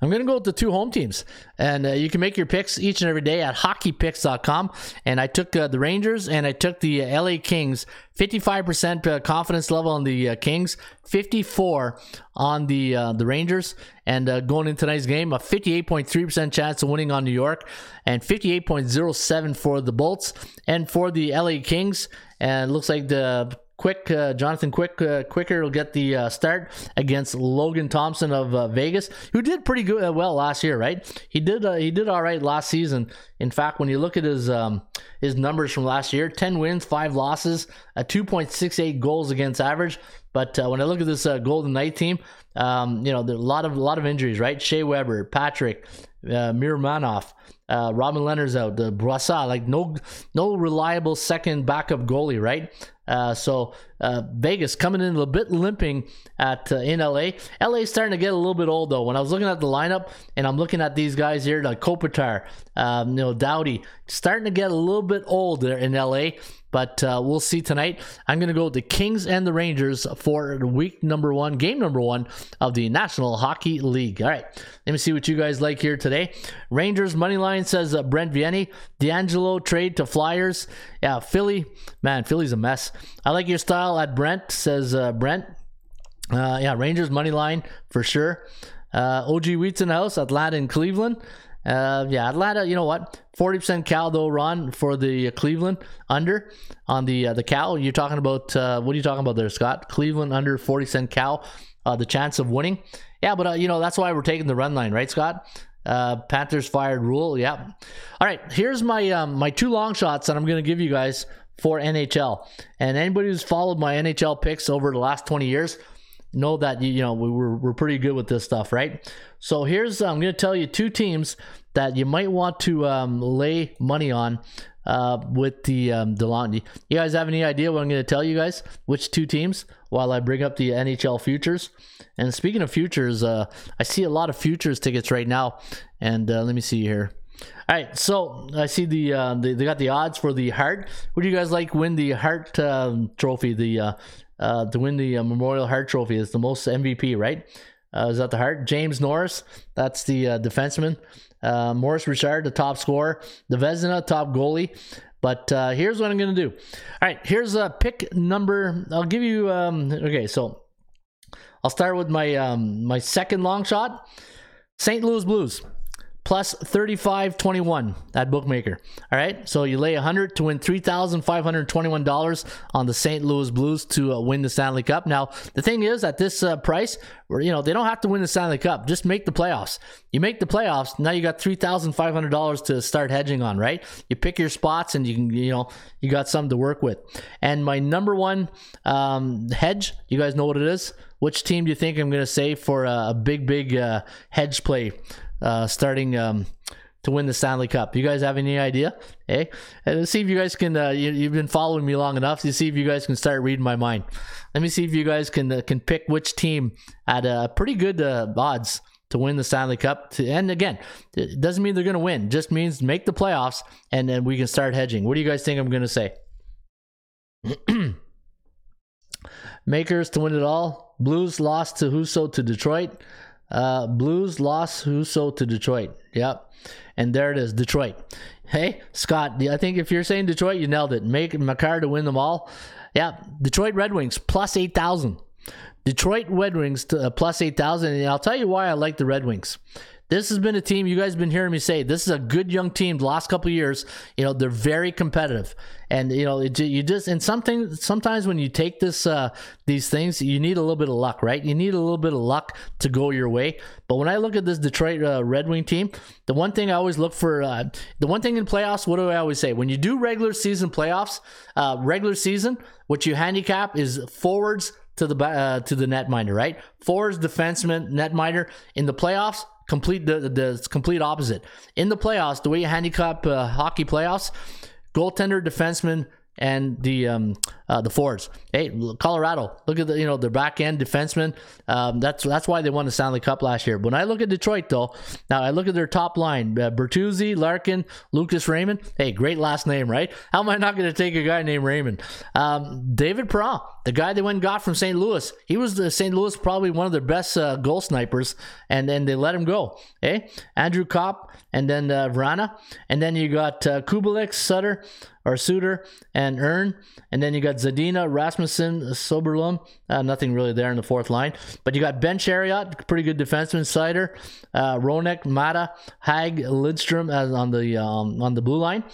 I'm going to go with the two home teams. And uh, you can make your picks each and every day at hockeypicks.com. And I took uh, the Rangers and I took the uh, LA Kings. 55% uh, confidence level on the uh, Kings, 54 on the uh, the Rangers. And going into tonight's game, a 58.3% chance of winning on New York and 58.07 for the Bolts. And for the LA Kings, and it looks like the Quick, uh, Jonathan Quick, uh, Quicker will get the uh, start against Logan Thompson of uh, Vegas, who did pretty good, uh, well last year, right? He did, uh, he did all right last season. In fact, when you look at his um, his numbers from last year, ten wins, five losses, a two point six eight goals against average. But when I look at this Golden Knight team, um, you know, there are a lot of a lot of injuries, right? Shea Weber, Patrick, uh, Mirmanoff, uh, Robin Lehner's out, the Brossoit, like no no reliable second backup goalie, right? Uh, so uh, Vegas coming in a bit limping at uh, in LA. LA starting to get a little bit old though. When I was looking at the lineup and I'm looking at these guys here, like Kopitar, um, you know Doughty, starting to get a little bit old there in LA. But uh, we'll see tonight. I'm going to go with the Kings and the Rangers for week number one, game number one of the National Hockey League. All right, let me see what you guys like here today. Rangers money line says uh, Brent Vianney, DeAngelo trade to Flyers. Yeah, Philly, man, Philly's a mess. I like your style at Brent, says uh, Brent. Uh, yeah, Rangers money line for sure. Uh, OG Wheats in the house, Atlanta and Cleveland. Uh, yeah, Atlanta. You know what? Forty percent Cal though, Ron for the Cleveland under on the uh, the Cal. You're talking about uh, what are you talking about there, Scott? Cleveland under forty cent Cal. Uh, the chance of winning. Yeah, but uh, you know that's why we're taking the run line, right, Scott? Uh, Panthers fired rule. Yeah. All right. Here's my um, my two long shots that I'm going to give you guys for NHL. And anybody who's followed my NHL picks over the last 20 years know that you know we were we're pretty good with this stuff, right? So here's I'm going to tell you two teams that you might want to um, lay money on uh, with the um. You guys have any idea what I'm going to tell you guys? Which two teams? While I bring up the NHL futures. And speaking of futures, uh, I see a lot of futures tickets right now. And uh, let me see here. All right, so I see the, uh, they, they got the odds for the Hart. Would you guys like win the Hart um, Trophy? The uh, uh, to win the uh, Memorial Hart Trophy is the most MVP, right? Uh, is that the Hart? James Norris, that's the uh, defenseman. Uh, Maurice Richard, the top scorer. The Vezina, top goalie. But here's what I'm going to do. All right, here's a pick number. I'll give you. Um, okay, so I'll start with my um, my second long shot. St. Louis Blues plus 35.21 at bookmaker. All right, so you lay 100 to win $3,521 on the St. Louis Blues to uh, win the Stanley Cup. Now, the thing is, at this uh, price, you know, they don't have to win the Stanley Cup, just make the playoffs. You make the playoffs, now you got $3,500 to start hedging on, right? You pick your spots and you can, you know, you got something to work with. And my number one um, hedge, you guys know what it is? Which team do you think I'm going to say for a, a big, big uh, hedge play uh, starting um, to win the Stanley Cup. You guys have any idea? Hey, and let's see if you guys can. Uh, you, have been following me long enough to see if you guys can start reading my mind. Let me see if you guys can uh, can pick which team at a pretty good uh, odds to win the Stanley Cup. To, and again, it doesn't mean they're going to win. Just means make the playoffs, and then we can start hedging. What do you guys think I'm going to say? *clears throat* Makers to win it all. Blues lost to Husso to Detroit. Uh, Blues lost Husso to Detroit. Yep. And there it is, Detroit. Hey, Scott, I think if you're saying Detroit, you nailed it. Make Makar to win them all. Yeah, Detroit Red Wings plus 8,000. Detroit Red Wings to, uh, plus 8,000. And I'll tell you why I like the Red Wings. This has been a team you guys have been hearing me say. This is a good young team. The last couple years, you know, they're very competitive, and you know, it, you just and something sometimes when you take this uh, these things, you need a little bit of luck, right? You need a little bit of luck to go your way. But when I look at this Detroit uh, Red Wing team, the one thing I always look for, uh, the one thing in playoffs, what do I always say? When you do regular season playoffs, uh, regular season, what you handicap is forwards to the uh, to the netminder, right? Forwards, defenseman, netminder in the playoffs complete the, the complete opposite. In the playoffs, the way you handicap uh, hockey playoffs, goaltender, defenseman, and the um, uh, the forwards. Hey, Colorado, look at the you know their back end defensemen. Um, that's that's why they won the Stanley Cup last year. When I look at Detroit, though, now I look at their top line: uh, Bertuzzi, Larkin, Lucas Raymond. Hey, great last name, right? How am I not going to take a guy named Raymond? Um, David Perron, the guy they went and got from St. Louis. He was the St. Louis probably one of their best uh, goal snipers, and then they let him go. Hey, Andrew Copp, and then uh, Vrana, and then you got uh, Kubalik, Sutter or Suter and Erne. And then you got Zadina, Rasmussen, Soderblom. Uh, nothing really there in the fourth line. But you got Ben Chiarot, pretty good defenseman, Seider, uh, Hronek, Maatta, Hag, Lindstrom as on the um, on the blue line.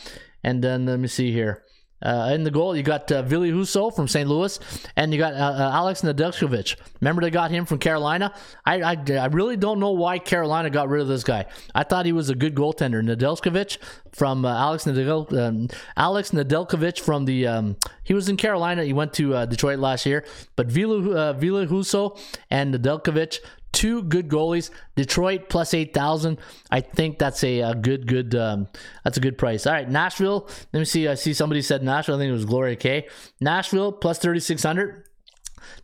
And then let me see here. Uh, in the goal, you got uh, Ville Husso from St. Louis, and you got uh, uh, Alex Nedeljkovic. Remember they got him from Carolina? I, I, I really don't know why Carolina got rid of this guy. I thought he was a good goaltender. Nedeljkovic from uh, Alex Nedel, um, Alex Nedeljkovic from the um, he was in Carolina. He went to uh, Detroit last year, but Ville, uh, Ville Husso and Nedeljkovic two good goalies. Detroit plus eight thousand. I think that's a, a good good um, that's a good price. All right, Nashville. Let me see. I see somebody said Nashville. I think it was Gloria K. Nashville plus thirty six hundred.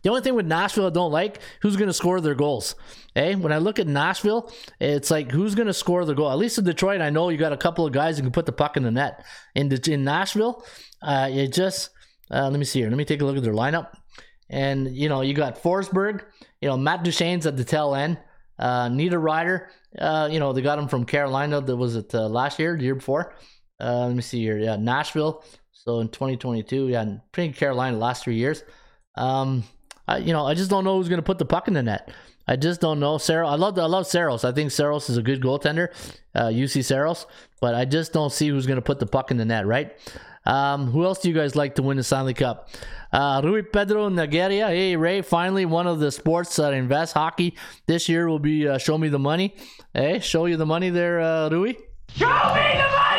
The only thing with Nashville I don't like who's going to score their goals. Hey, when I look at Nashville, it's like who's going to score the goal. At least in Detroit, I know you got a couple of guys who can put the puck in the net. In in Nashville, uh, it just uh, let me see here. Let me take a look at their lineup. And you know, you got Forsberg, you know, Matt Duchene's at the tail end. Uh, Niederreiter, uh, you know, they got him from Carolina. That was it uh, last year, the year before. Uh, let me see here. Yeah, Nashville. So in 2022, yeah, pretty Carolina last three years. Um, I, you know, I just don't know who's going to put the puck in the net. I just don't know. Sarah, I love I love Saros. I think Saros is a good goaltender, uh, Juuse Saros, but I just don't see who's going to put the puck in the net, right? Um, who else do you guys like to win the Stanley Cup? Uh, Rui Pedro Nogueira. Hey, Ray, finally one of the sports that invest hockey this year will be uh, Show Me the Money. Hey, show you the money there, uh, Rui. Show me the money!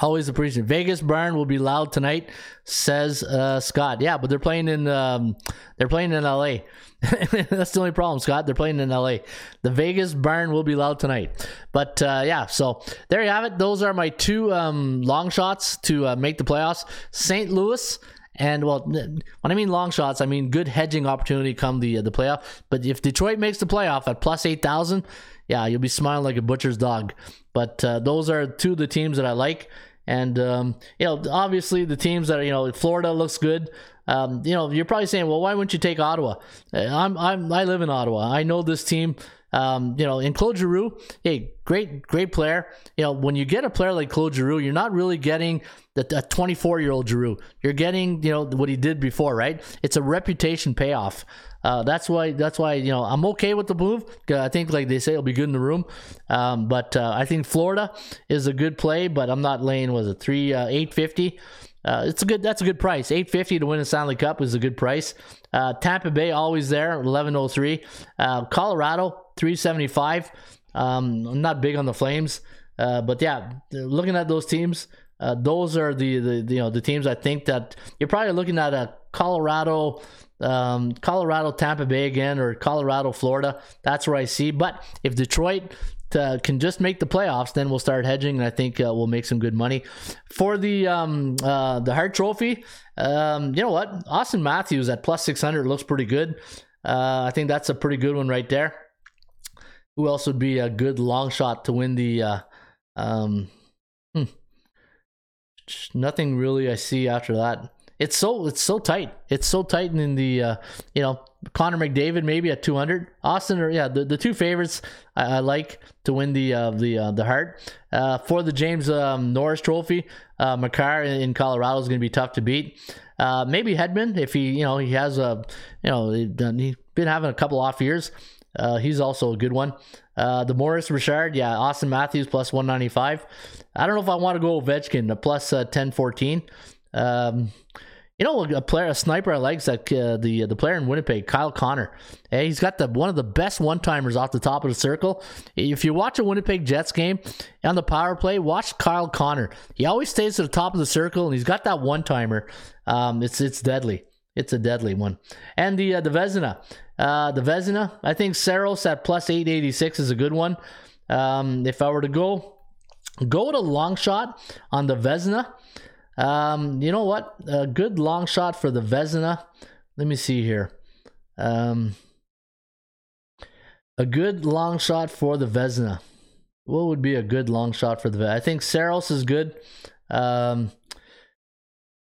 Always appreciate. Vegas Barn will be loud tonight, says uh, Scott. Yeah, but they're playing in um, they're playing in LA. *laughs* That's the only problem, Scott. They're playing in LA. The Vegas Barn will be loud tonight. But uh, yeah, so there you have it. Those are my two um, long shots to uh, make the playoffs. St. Louis. And well, when I mean long shots, I mean good hedging opportunity come the uh, the playoff. But if Detroit makes the playoff at plus eight thousand, yeah, you'll be smiling like a butcher's dog. But uh, those are two of the teams that I like. And um, you know, obviously the teams that are, you know, Florida looks good. Um, you know, you're probably saying, well, why wouldn't you take Ottawa? Uh, I'm, I'm, I live in Ottawa. I know this team. Um, you know, in Claude Giroux, hey, great, great player. You know, when you get a player like Claude Giroux, you're not really getting the, 24 year old Giroux. You're getting, you know, what he did before, right? It's a reputation payoff. Uh, that's why. That's why you know I'm okay with the move. I think, like they say, it'll be good in the room. Um, but uh, I think Florida is a good play. But I'm not laying. Was it three uh, eight fifty? Uh, it's a good. That's a good price. Eight fifty to win a Stanley Cup is a good price. Uh, Tampa Bay always there. Eleven oh three. Uh, Colorado three seventy five. Um, I'm not big on the Flames, but yeah, looking at those teams, those are the, the you know the teams I think that you're probably looking at a Colorado um, Colorado, Tampa Bay again, or Colorado, Florida. That's where I see. But if Detroit uh, can just make the playoffs, then we'll start hedging, and I think uh, we'll make some good money for the um, uh, the Hart Trophy. Um, you know what? Auston Matthews at plus six hundred looks pretty good. Uh, I think that's a pretty good one right there. Who else would be a good long shot to win the? Uh, um, hmm. Nothing really I see after that it's so it's so tight. It's so tight in the uh, you know Connor McDavid maybe at 200. Auston or yeah the, the two favorites I, I like to win the uh, the uh, the Hart uh, for the James um, Norris Trophy. Uh, Makar in Colorado is going to be tough to beat. Uh, maybe Hedman if he you know he has a you know he's been having a couple off years. Uh, he's also a good one. Uh, the Maurice Richard, yeah, Auston Matthews plus 195. I don't know if I want to go Ovechkin, the plus, uh, 1014. Um, you know, a player, a sniper I like is that uh, the the player in Winnipeg, Kyle Connor. Hey, he's got the one of the best one timers off the top of the circle. If you watch a Winnipeg Jets game on the power play, watch Kyle Connor. He always stays to the top of the circle, and he's got that one timer. Um, it's it's deadly. It's a deadly one. And the uh, the Vezina, uh, the Vezina. I think Saros at plus eight eighty six is a good one. Um, if I were to go go with a long shot on the Vezina. Um, you know what? A good long shot for the Vezina. Let me see here. Um, a good long shot for the Vezina. What would be a good long shot for the Vezina? I think Saros is good. Um,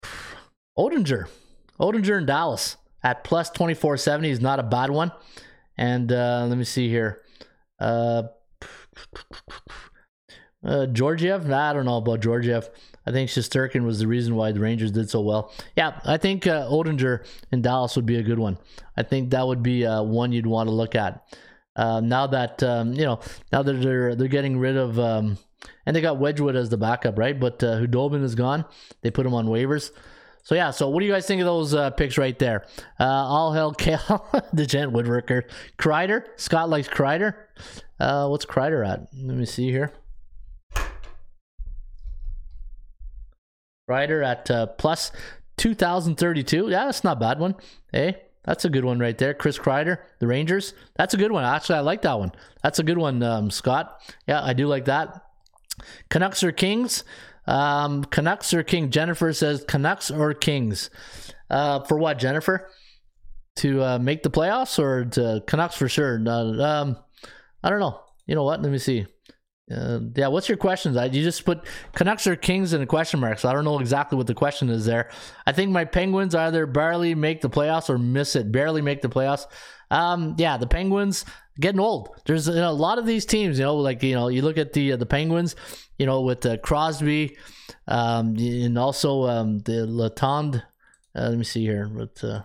*sighs* Oettinger. Oettinger in Dallas at plus 2470 is not a bad one. And uh, let me see here. Uh, uh, Georgiev? Nah, I don't know about Georgiev. I think Shesterkin was the reason why the Rangers did so well. Yeah, I think uh, Oettinger in Dallas would be a good one. I think that would be uh, one you'd want to look at. Uh, now that um, you know, now that they're they're getting rid of, um, and they got Wedgewood as the backup, right? But uh, Khudobin is gone. They put him on waivers. So yeah, so what do you guys think of those uh, picks right there? Uh, all hell, Cal, *laughs* the gent woodworker, Kreider. Scott likes Kreider. Uh, what's Kreider at? Let me see here. Kreider at uh, plus 2032. Yeah, that's not a bad one. Hey, that's a good one right there. Chris Kreider, the Rangers. That's a good one. Actually, I like that one. That's a good one, um, Scott. Yeah, I do like that. Canucks or Kings? Um, Canucks or King? Jennifer says Canucks or Kings. Uh, for what, Jennifer? To uh, make the playoffs or to Canucks for sure? Uh, um, I don't know. You know what? Let me see. Uh, yeah, what's your questions? I, you just put Canucks or Kings in a question mark, so I don't know exactly what the question is there. I think my Penguins either barely make the playoffs or miss it. Barely make the playoffs. Um, yeah, the Penguins getting old. There's you know, a lot of these teams. You know, like you know, you look at the uh, the Penguins. You know, with uh, Crosby, um, and also um, the Letang. Uh, let me see here with uh,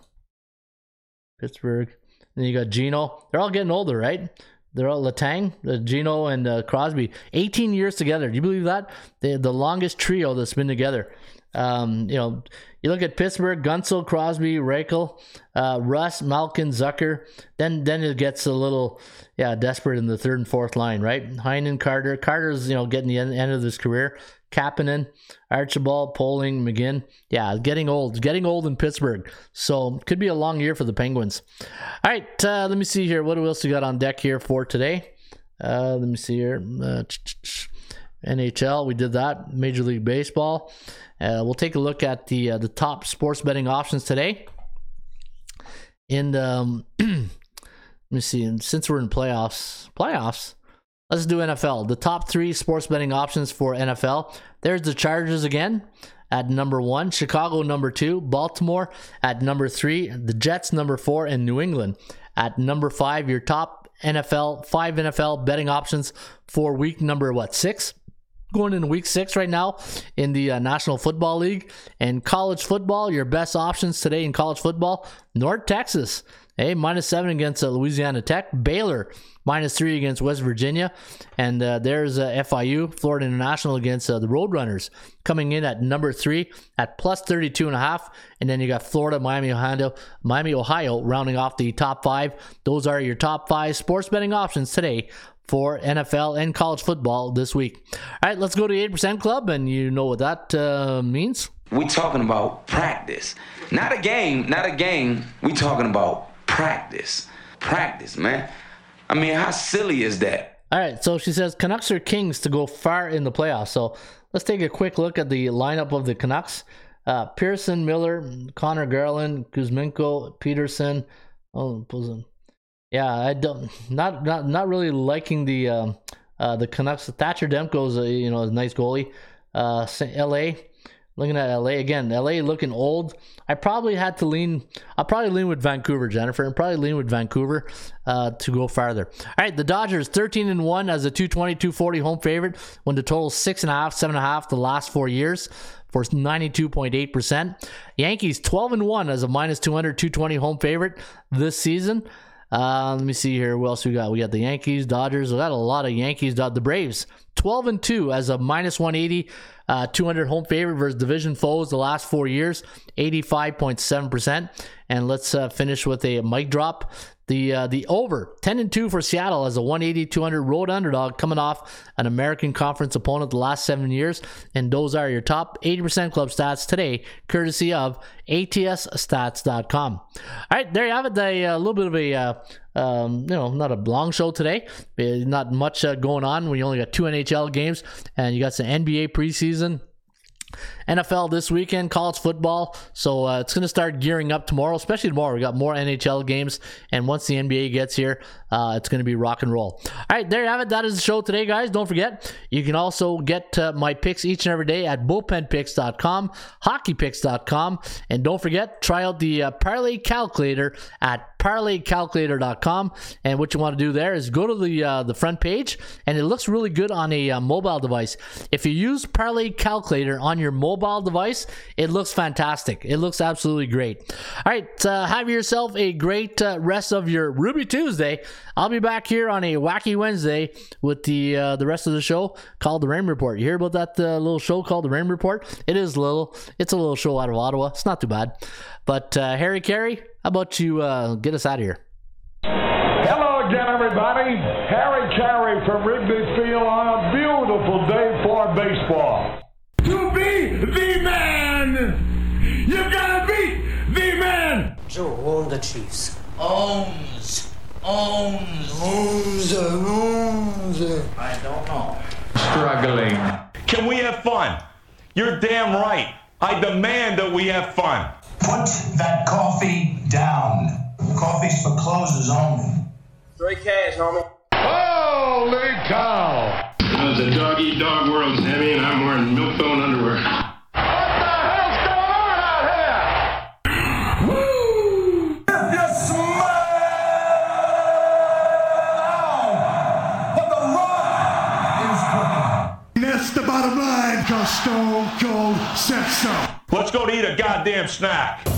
Pittsburgh. Then you got Geno. They're all getting older, right? They're all Letang, uh, Geno, and uh, Crosby. 18 years together. Do you believe that? They, the longest trio that's been together. Um, you know, you look at Pittsburgh, Guentzel, Crosby, Rakell, uh, Rust, Malkin, Zucker. Then then it gets a little, yeah, desperate in the third and fourth line, right? Heinen, Carter. Carter's, you know, getting the end, end of his career. Kapanen, Archibald, Poehling, McGinn. Yeah, getting old. Getting old in Pittsburgh. So could be a long year for the Penguins. All right, uh, let me see here. What else we got on deck here for today? Uh, let me see here. Uh, NHL, we did that. Major League Baseball. Uh, we'll take a look at the uh, the top sports betting options today. And um, *clears throat* let me see. And since we're in playoffs, playoffs, let's do NFL. The top three sports betting options for NFL. There's the Chargers again at number one, Chicago number two, Baltimore at number three, the Jets number four, and New England at number five. Your top NFL five NFL betting options for week number what six? Going into week six right now in the uh, National Football League and college football. Your best options today in college football: North Texas, hey, minus seven against uh, Louisiana Tech. Baylor minus three against West Virginia, and uh, there's uh, FIU, Florida International against uh, the Roadrunners, coming in at number three at plus 32 and a half. And then you got Florida, Miami, Ohio, Miami, Ohio, rounding off the top five. Those are your top five sports betting options today for NFL and college football this week. All right, let's go to the 8% Club, and you know what that uh, means. We're talking about practice, not a game, not a game. We're talking about practice, practice, man. I mean, how silly is that? All right, so she says Canucks are kings to go far in the playoffs. So let's take a quick look at the lineup of the Canucks. Uh, Pearson, Miller, Conor Garland, Kuzmenko, Pettersson. Oh, yeah, I don't not not not really liking the um, uh, the Canucks. Thatcher Demko's a, you know a nice goalie. Uh, L.A. Looking at LA again, LA looking old. I probably had to lean. I'll probably lean with Vancouver, Jennifer, and probably lean with Vancouver uh, to go farther. All right, the Dodgers 13 and one as a 220, 240 home favorite when the total six and a half, seven and a half the last four years for 92.8%. Yankees 12 and one as a minus 200, 220 home favorite this season. Uh, let me see here. What else we got? We got the Yankees, Dodgers. We got a lot of Yankees. The Braves, 12 and 2 as a minus 180, uh, 200 home favorite versus division foes the last four years, 85.7%. And let's uh, finish with a mic drop. The uh, the over 10 and 2 for Seattle as a 180 200 road underdog coming off an American Conference opponent the last 7 years and those are your top 80% club stats today courtesy of atsstats.com. All right, there you have it. A, a little bit of a uh, um, you know, not a long show today. Uh, not much uh, going on. We only got two NHL games and you got some NBA preseason NFL this weekend, college football. So uh, it's going to start gearing up tomorrow, especially tomorrow. We got more NHL games, and once the NBA gets here, uh, it's going to be rock and roll. All right, there you have it. That is the show today, guys. Don't forget, you can also get uh, my picks each and every day at bullpenpicks.com, hockeypicks.com, and don't forget, try out the uh, parlay calculator at parlaycalculator.com. And what you want to do there is go to the uh, the front page, and it looks really good on a uh, mobile device. If you use Parlay Calculator on your mobile mobile device, it looks fantastic. It looks absolutely great. All right, uh, have yourself a great uh, rest of your Ruby Tuesday. I'll be back here on a wacky Wednesday with the uh, the rest of the show called the Raymond Report. You hear about that uh, little show called the Raymond Report? It is little. It's a little show out of Ottawa. It's not too bad. But uh, Harry Caray, how about you uh, get us out of here? Hello again, everybody. Harry Caray from Wrigley Field on a beautiful day Joe, who the Chiefs? Owns. Owns. Owns, owns. I don't know. Struggling. Can we have fun? You're damn right. I demand that we have fun. Put that coffee down. Coffee's for closers only. Straight cash, homie. Holy cow! It's a dog eat dog world, Sammy, and I'm wearing milk bone underwear. Stone Cold. Let's go to eat a goddamn snack.